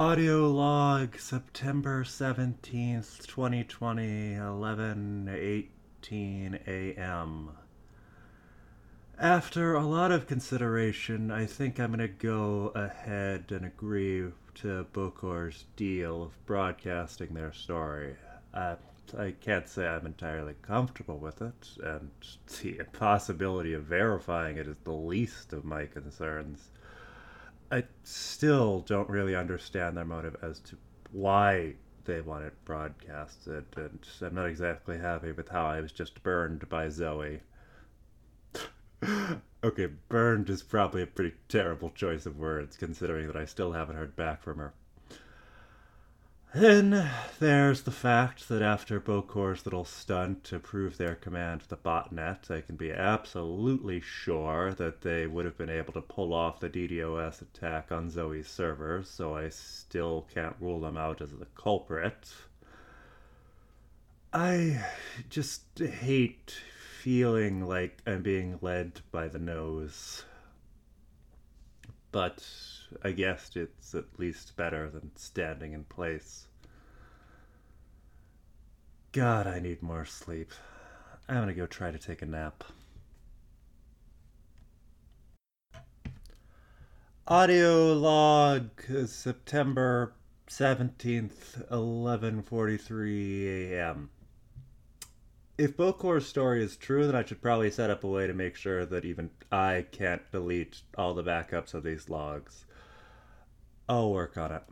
Audio log September 17th, 2020, 11 18 a.m. After a lot of consideration, I think I'm going to go ahead and agree to Bokor's deal of broadcasting their story. Uh, I can't say I'm entirely comfortable with it, and the impossibility of verifying it is the least of my concerns. I still don't really understand their motive as to why they want it broadcasted, and I'm not exactly happy with how I was just burned by Zoe. okay, burned is probably a pretty terrible choice of words, considering that I still haven't heard back from her. Then there's the fact that after Bokor's little stunt to prove their command of the botnet, I can be absolutely sure that they would have been able to pull off the DDoS attack on Zoe's servers, so I still can't rule them out as the culprit. I just hate feeling like I'm being led by the nose. But I guess it's at least better than standing in place. God, I need more sleep. I'm gonna go try to take a nap. Audio log September 17th, 11:43 a.m. If Bokor's story is true, then I should probably set up a way to make sure that even I can't delete all the backups of these logs. I'll work on it.